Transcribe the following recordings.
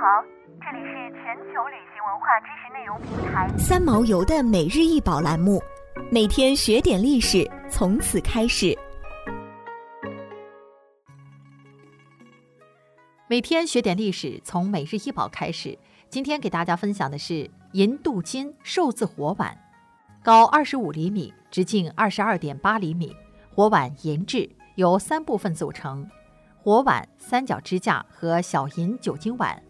好，这里是全球旅行文化知识内容平台三毛游的每日一宝栏目，每天学点历史，从此开始。每天学点历史，从每日一宝开始。今天给大家分享的是银镀金寿字火碗，高二十五厘米，直径二十二点八厘米，火碗银制，由三部分组成。火碗、三角支架和小银酒精碗，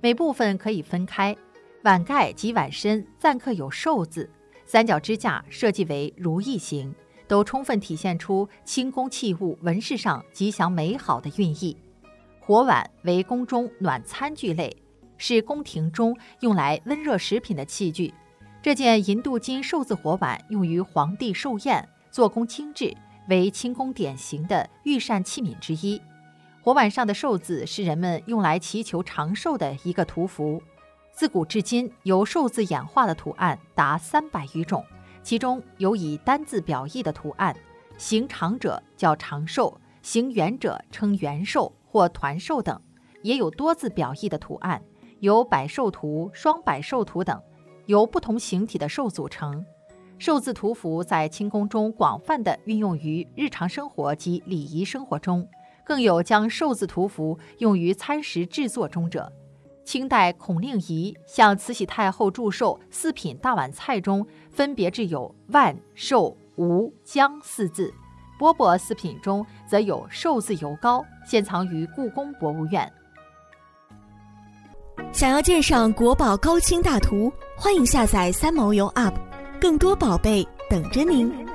每部分可以分开。碗盖及碗身暂刻有寿字，三角支架设计为如意形，都充分体现出清宫器物纹饰上吉祥美好的寓意。火碗为宫中暖餐具类，是宫廷中用来温热食品的器具。这件银镀金寿字火碗用于皇帝寿宴，做工精致，为清宫典型的御膳器皿之一。火碗上的寿字是人们用来祈求长寿的一个图符，自古至今，由寿字演化的图案达三百余种，其中有以单字表意的图案，形长者叫长寿，形圆者称圆寿或团寿等；也有多字表意的图案，有百寿图、双百寿图等，由不同形体的寿组成。寿字图符在清宫中广泛的运用于日常生活及礼仪生活中。更有将寿字图符用于餐食制作中者。清代孔令仪向慈禧太后祝寿四品大碗菜中，分别置有万、寿、无疆四字；饽饽四品中则有寿字油糕，现藏于故宫博物院。想要鉴赏国宝高清大图，欢迎下载三毛游 App，更多宝贝等着您。